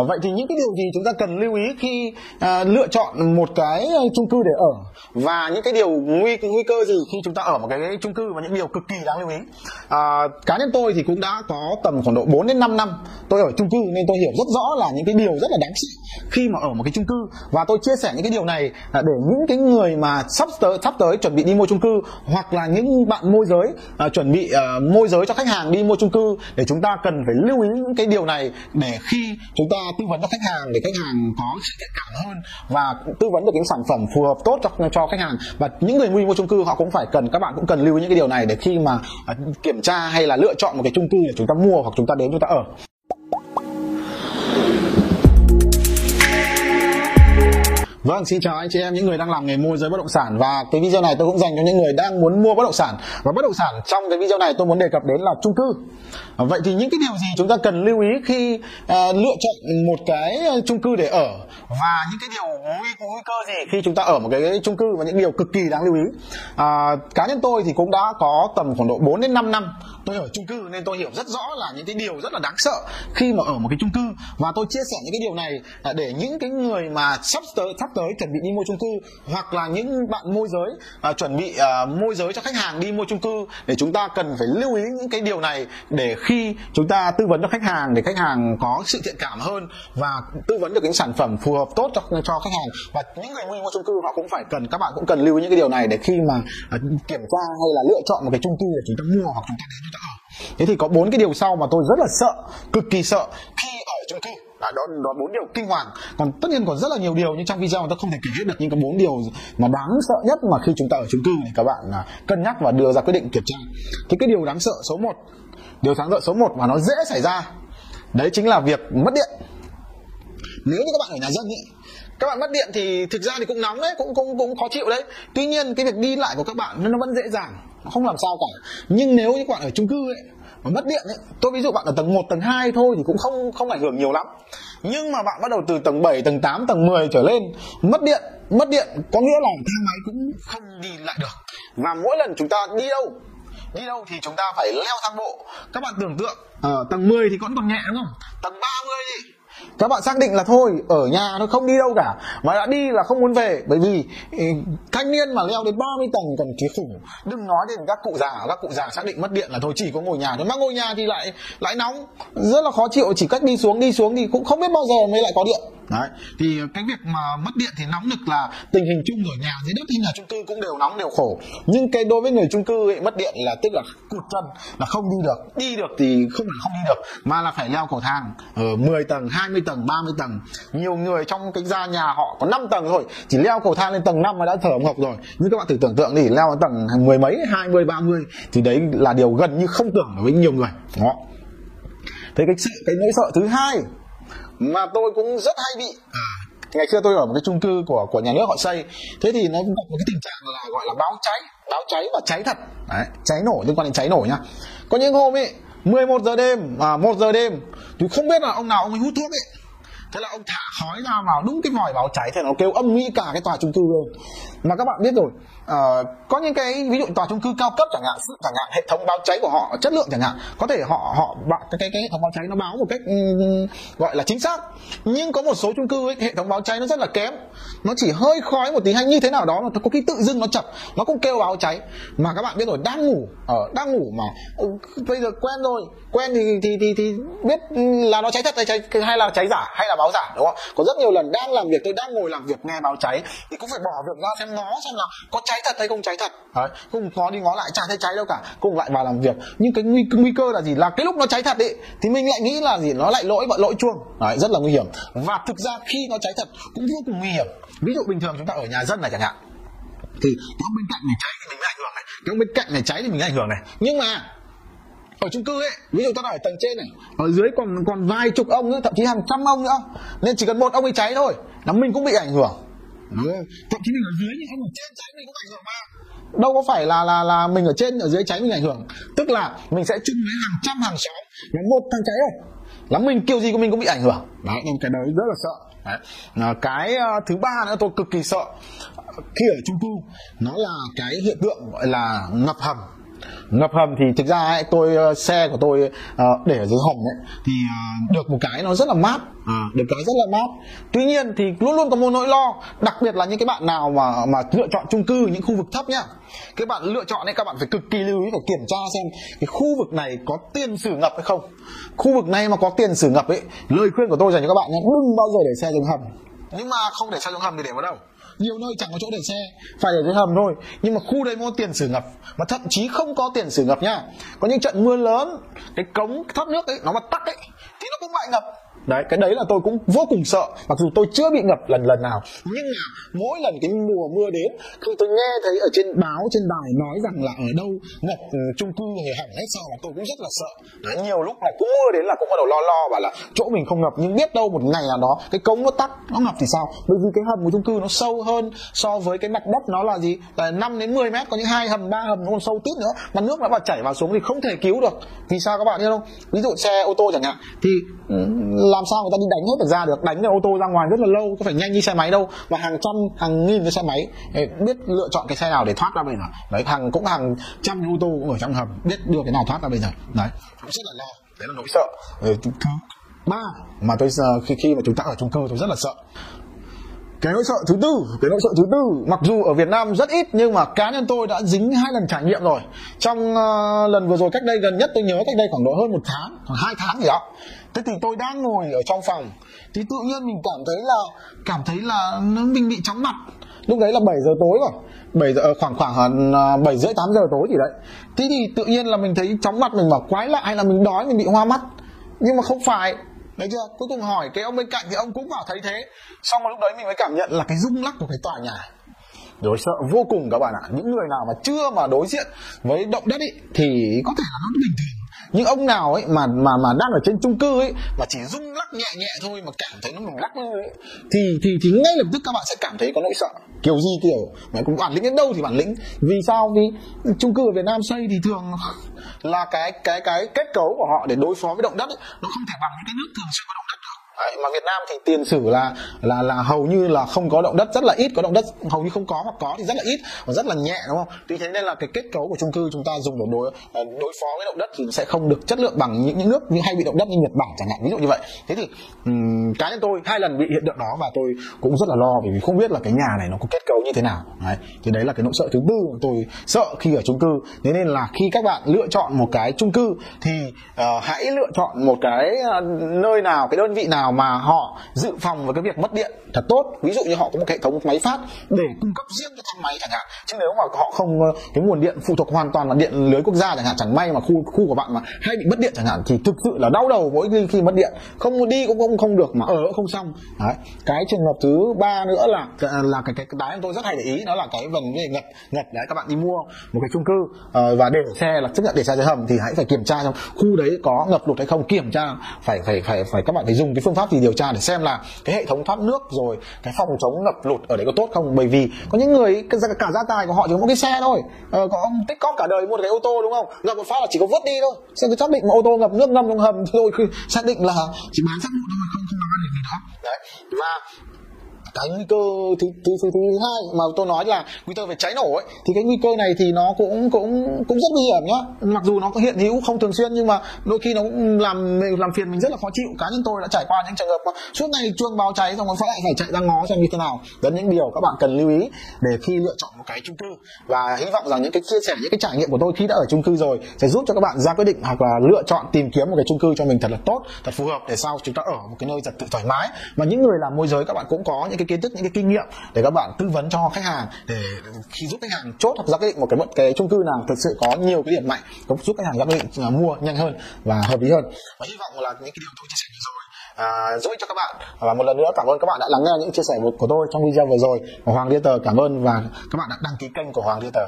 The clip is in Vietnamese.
à, vậy thì những cái điều gì chúng ta cần lưu ý khi à, lựa chọn một cái à, chung cư để ở? Và những cái điều nguy nguy cơ gì khi chúng ta ở một cái chung cư và những điều cực kỳ đáng lưu ý? À, cá nhân tôi thì cũng đã có tầm khoảng độ 4 đến 5 năm tôi ở chung cư nên tôi hiểu rất rõ là những cái điều rất là đáng sợ khi mà ở một cái chung cư. Và tôi chia sẻ những cái điều này à, để những cái người mà sắp tới sắp tới chuẩn bị đi mua chung cư hoặc là những bạn môi giới à, chuẩn bị à, môi giới cho khách hàng đi mua chung cư để chúng ta cần phải lưu ý những cái điều này để khi chúng ta tư vấn cho khách hàng để khách hàng có sự thiện cảm hơn và tư vấn được những sản phẩm phù hợp tốt cho cho khách hàng. Và những người mua chung cư họ cũng phải cần, các bạn cũng cần lưu ý những cái điều này để khi mà à, kiểm tra hay là lựa chọn một cái chung cư để chúng ta mua hoặc chúng ta đến chúng ta ở. Vâng, xin chào anh chị em những người đang làm nghề môi giới bất động sản. Và cái video này tôi cũng dành cho những người đang muốn mua bất động sản. Và bất động sản trong cái video này tôi muốn đề cập đến là chung cư. À, vậy thì những cái điều gì chúng ta cần lưu ý khi uh, lựa chọn một cái à, chung cư để ở? Và những cái điều nguy, nguy cơ gì khi chúng ta ở một cái chung cư? Và những điều cực kỳ đáng lưu ý. À, cá nhân tôi thì cũng đã có tầm khoảng độ 4 đến 5 năm tôi ở chung cư nên tôi hiểu rất rõ là những cái điều rất là đáng sợ khi mà ở một cái chung cư. Và tôi chia sẻ những cái điều này để những cái người mà sắp tới sắp tới chuẩn bị đi mua chung cư hoặc là những bạn môi giới uh, chuẩn bị uh, môi giới cho khách hàng đi mua chung cư để chúng ta cần phải lưu ý những cái điều này để khi chúng ta tư vấn cho khách hàng để khách hàng có sự thiện cảm hơn và tư vấn được những sản phẩm phù hợp tốt cho cho khách hàng. Và những người mua chung cư họ cũng phải cần các bạn cũng cần lưu ý những cái điều này để khi mà uh, kiểm tra hay là lựa chọn một cái chung cư để chúng ta mua hoặc chúng ta đến chúng ta ở. Thế thì có bốn cái điều sau mà tôi rất là sợ cực kỳ sợ. Khi chung cư đó, đó, đó bốn điều kinh hoàng. Còn tất nhiên còn rất là nhiều điều nhưng trong video tôi không thể kể hết được những cái bốn điều mà đáng sợ nhất mà khi chúng ta ở chung cư thì các bạn à, cân nhắc và đưa ra quyết định kiểm tra. Thì cái điều đáng sợ số 1 điều đáng sợ số 1 mà nó dễ xảy ra đấy chính là việc mất điện. Nếu như các bạn ở nhà dân ý, các bạn mất điện thì thực ra thì cũng nóng đấy cũng cũng cũng khó chịu đấy. Tuy nhiên cái việc đi lại của các bạn nó vẫn dễ dàng không làm sao cả. Nhưng nếu như các bạn ở chung cư ấy mà mất điện ấy. Tôi ví dụ bạn ở tầng 1, tầng 2 thôi thì cũng không không ảnh hưởng nhiều lắm. Nhưng mà bạn bắt đầu từ tầng 7, tầng 8, tầng 10 trở lên mất điện mất điện có nghĩa là thang máy cũng không đi lại được. Và mỗi lần chúng ta đi đâu đi đâu thì chúng ta phải leo thang bộ. Các bạn tưởng tượng ở tầng 10 thì vẫn còn nhẹ đúng không? Tầng 3 các bạn xác định là thôi, ở nhà nó không đi đâu cả. Mà đã đi là không muốn về, bởi vì ừ, thanh niên mà leo đến 30 tầng còn chứ khủng đừng nói đến các cụ già, các cụ già xác định mất điện là thôi, chỉ có ngồi nhà thôi. Mà ngồi nhà thì lại lại nóng, rất là khó chịu. Chỉ cách đi xuống đi xuống thì cũng không biết bao giờ mới lại có điện đấy thì cái việc mà mất điện thì nóng nực là tình hình chung ở nhà dưới đất hay nhà chung cư cũng đều nóng đều khổ. Nhưng cái đối với người chung cư ấy, mất điện là tức là cụt chân là không đi được. Đi được thì không phải không đi được mà là phải leo cầu thang. Ờ, ở 10 tầng 20 tầng 30 tầng. Nhiều người trong cái gia nhà họ có 5 tầng thôi chỉ leo cầu thang lên tầng 5 mà đã thở hồng hộc rồi. Nhưng các bạn thử tưởng tượng thì leo đến tầng mười mấy 20 30 thì đấy là điều gần như không tưởng với nhiều người. Đó. Thế cái sự cái nỗi sợ thứ hai mà tôi cũng rất hay bị. À, ngày xưa tôi ở một cái chung cư của của nhà nước họ xây. Thế thì nó gặp một cái tình trạng là gọi là báo cháy báo cháy và cháy thật. Đấy, cháy nổ liên quan đến cháy nổ nhá. Có những hôm ấy 11 giờ đêm à, 1 giờ đêm thì không biết là ông nào ông ấy hút thuốc ấy. Thế là ông thả thói ra vào đúng cái vòi báo cháy thì nó kêu âm mỹ cả cái tòa chung cư rồi mà các bạn biết rồi uh, có những cái ví dụ tòa chung cư cao cấp chẳng hạn chẳng hạn hệ thống báo cháy của họ chất lượng chẳng hạn có thể họ họ cái cái, cái hệ thống báo cháy nó báo một cách um, gọi là chính xác. Nhưng có một số chung cư ấy, hệ thống báo cháy nó rất là kém. Nó chỉ hơi khói một tí hay như thế nào đó nó có cái tự dưng nó chập nó cũng kêu báo cháy. Mà các bạn biết rồi đang ngủ ở uh, đang ngủ mà uh, bây giờ quen rồi quen thì thì thì, thì biết là nó cháy thật hay cháy hay là cháy giả hay là báo giả đúng không? Có rất nhiều lần đang làm việc tôi đang ngồi làm việc nghe báo cháy. Thì cũng phải bỏ việc ra xem ngó xem là có cháy thật hay không cháy thật. Đấy cùng ngó đi ngó lại chả thấy cháy đâu cả. Cùng lại vào làm việc. Nhưng cái nguy, nguy cơ là gì? Là cái lúc nó cháy thật ấy thì mình lại nghĩ là gì? Nó lại lỗi gọi lỗi chuông. Đấy rất là nguy hiểm. Và thực ra khi nó cháy thật cũng vô cùng nguy hiểm. Ví dụ bình thường chúng ta ở nhà dân này chẳng hạn thì cái bên cạnh này cháy thì mình ảnh hưởng này cái bên cạnh này cháy thì mình ảnh hưởng này. Nhưng mà ở chung cư ấy ví dụ ta ở tầng trên này ở dưới còn còn vài chục ông nữa thậm chí hàng trăm ông nữa. Nên chỉ cần một ông ấy cháy thôi là mình cũng bị ảnh hưởng. Thậm chí mình ở dưới nhưng ông ở trên cháy mình cũng ảnh hưởng mà. Đâu có phải là là là mình ở trên ở dưới cháy mình ảnh hưởng. Tức là mình sẽ chung với hàng trăm hàng xóm là một thằng cháy rồi là mình kiểu gì của mình cũng bị ảnh hưởng. Đấy nên cái đấy rất là sợ. Đấy. À, cái uh, thứ ba nữa tôi cực kỳ sợ khi ở chung cư nó là cái hiện tượng gọi là ngập hầm ngập hầm thì thực ra ấy, tôi ờ, xe của tôi uh, để ở dưới hầm ấy thì uh, được một cái nó rất là mát à, được cái rất là mát. Tuy nhiên thì luôn luôn có một nỗi lo đặc biệt là những cái bạn nào mà mà lựa chọn chung cư những khu vực thấp nhá. Các bạn lựa chọn ấy các bạn phải cực kỳ lưu ý phải kiểm tra xem cái khu vực này có tiền sử ngập hay không. Khu vực này mà có tiền sử ngập ấy lời khuyên của tôi dành cho các bạn nhé đừng bao giờ để xe dưới hầm. Nhưng mà không để xe xuống hầm thì để vào đâu? Nhiều nơi chẳng có chỗ để xe. Phải để dưới hầm thôi. Nhưng mà khu đấy có tiền xử ngập. Mà thậm chí không có tiền xử ngập nhá có những trận mưa lớn, cái cống thoát nước ấy, nó mà tắc ấy, thì nó cũng lại ngập đấy cái đấy là tôi cũng vô cùng sợ mặc dù tôi chưa bị ngập lần lần nào. Nhưng mà mỗi lần cái mùa mưa đến khi tôi nghe thấy ở trên báo trên đài nói rằng là ở đâu ngập ừ, chung cư thì hỏng hết sao là tôi cũng rất là sợ. Đấy, nhiều lúc này cũng mưa đến là cũng bắt đầu lo lo và là chỗ mình không ngập nhưng biết đâu một ngày nào đó cái cống nó tắc nó ngập thì sao? Bởi vì cái hầm của chung cư nó sâu hơn so với cái mặt đất nó là gì? Là 5 đến 10 mét có những hai hầm ba hầm nó còn sâu tít nữa. Mà nước nó mà chảy vào xuống thì không thể cứu được. Vì sao các bạn biết không? Ví dụ xe ô tô chẳng hạn thì ừ, làm sao người ta đi đánh hết được ra được? Đánh được ô tô ra ngoài rất là lâu có phải nhanh như xe máy đâu mà hàng trăm hàng nghìn cái xe máy. Biết lựa chọn cái xe nào để thoát ra bây giờ? Đấy hàng cũng hàng trăm ô tô cũng ở trong hầm biết đưa cái nào thoát ra bây giờ. Đấy. Cũng rất là lo đấy là nỗi sợ. Ờ, thứ ba mà tôi khi khi mà chúng ta ở chung cư tôi rất là sợ. Cái nỗi sợ thứ tư cái nỗi sợ thứ tư mặc dù ở Việt Nam rất ít nhưng mà cá nhân tôi đã dính hai lần trải nghiệm rồi. Trong uh, lần vừa rồi cách đây gần nhất tôi nhớ cách đây khoảng độ hơn một tháng khoảng hai tháng gì đó thế thì tôi đang ngồi ở trong phòng. Thì tự nhiên mình cảm thấy là cảm thấy là mình bị chóng mặt. Lúc đấy là 7 giờ tối rồi. 7 giờ ờ, khoảng khoảng ờ, bảy rưỡi tám giờ tối gì đấy. Thế thì tự nhiên là mình thấy chóng mặt mình bảo quái lạ hay là mình đói mình bị hoa mắt. Nhưng mà không phải. Đấy chưa? Cuối cùng hỏi cái ông bên cạnh thì ông cũng bảo thấy thế. Xong rồi lúc đấy mình mới cảm nhận là cái rung lắc của cái tòa nhà. Đối sợ vô cùng các bạn ạ. Những người nào mà chưa mà đối diện với động đất ý, thì có thể là nó bình thường những ông nào ấy mà mà mà đang ở trên chung cư ấy mà chỉ rung lắc nhẹ nhẹ thôi mà cảm thấy nó mình lắc ấy, thì thì thì ngay lập tức các bạn sẽ cảm thấy có nỗi sợ. Kiểu gì kiểu mà cũng bản lĩnh đến đâu thì bản lĩnh. Vì sao? Vì chung cư ở Việt Nam xây thì thường là cái cái cái kết cấu của họ để đối phó với động đất ấy, nó không thể bằng những cái nước thường xuyên có động đất Đấy, mà Việt Nam thì tiền sử là là là hầu như là không có động đất rất là ít có động đất hầu như không có hoặc có thì rất là ít và rất là nhẹ đúng không? Tuy thế nên là cái kết cấu của chung cư chúng ta dùng để đối ờ, đối phó với động đất thì sẽ không được chất lượng bằng những những nước như hay bị động đất như Nhật Bản chẳng hạn ví dụ như vậy. Thế thì um, cá nhân tôi hai lần bị hiện tượng đó và tôi cũng rất là lo vì không biết là cái nhà này nó có kết cấu như thế nào. Đấy. Thì đấy là cái nỗi sợ thứ tư mà tôi sợ khi ở chung cư. Thế nên là khi các bạn lựa chọn một cái chung cư thì uh, hãy lựa chọn một cái uh, nơi nào cái đơn vị nào nào mà họ dự phòng với cái việc mất điện thật tốt. Ví dụ như họ có một hệ thống máy phát để cung cấp riêng cho thang máy chẳng hạn. Chứ nếu mà họ không ờ, cái nguồn điện phụ thuộc hoàn toàn là điện lưới quốc gia chẳng hạn chẳng may mà khu khu của bạn mà hay bị mất điện chẳng hạn thì thực sự là đau đầu mỗi khi, khi mất điện. Không đi cũng không không được mà ở không xong. Đấy. Cái trường hợp thứ ba nữa là ờ, là cái cái, cái đáy tôi rất hay để ý đó là cái vấn đề ngập ngập đấy các bạn đi mua một cái chung cư uh, và để xe là chấp nhận để xe dưới hầm thì hãy phải kiểm tra trong khu đấy có ngập lụt hay không. Kiểm tra phải phải phải phải các bạn phải dùng cái phương pháp pháp gì điều tra để xem là cái hệ thống thoát nước rồi cái phòng chống ngập lụt ở đấy có tốt không? Bởi vì có những người cả gia tài của họ chỉ có một cái xe thôi. Ờ, có ông tích cóp cả đời mua được cái ô tô đúng không? Ngập một phát là chỉ có vứt đi thôi. Xem cái xác định mà ô tô ngập nước ngâm trong hầm thôi xác định là chỉ bán xác định thôi không không làm được gì đó đấy và cái nguy cơ thứ thứ thứ, thứ hai mà tôi nói là nguy cơ về cháy nổ ấy thì cái nguy cơ này thì nó cũng cũng cũng rất nguy hiểm nhá. Mặc dù nó có hiện hữu không thường xuyên nhưng mà đôi khi nó cũng làm làm phiền mình rất là khó chịu. Cá nhân tôi đã trải qua những trường hợp mà suốt ngày chuông báo cháy xong rồi phải phải chạy ra ngó xem như thế nào. Đó những điều các bạn cần lưu ý để khi lựa chọn một cái chung cư. Và hy vọng rằng những cái chia sẻ những cái trải nghiệm của tôi khi đã ở chung cư rồi sẽ giúp cho các bạn ra quyết định hoặc là lựa chọn tìm kiếm một cái chung cư cho mình thật là tốt thật phù hợp để sau chúng ta ở một cái nơi thật tự thoải mái. Và những người làm môi giới các bạn cũng có những cái kiến thức những cái kinh nghiệm để các bạn tư vấn cho khách hàng để khi giúp khách hàng chốt hoặc ra quyết định một cái một cái chung cư nào thực sự có nhiều cái điểm mạnh giúp khách hàng ra quyết định à, mua nhanh hơn và hợp lý hơn. Và hy vọng là những cái điều tôi chia sẻ vừa rồi à, giúp ích cho các bạn. Và một lần nữa cảm ơn các bạn đã lắng nghe những chia sẻ của tôi trong video vừa rồi. Hoàng Điên Tờ cảm ơn và các bạn đã đăng ký kênh của Hoàng Điên Tờ.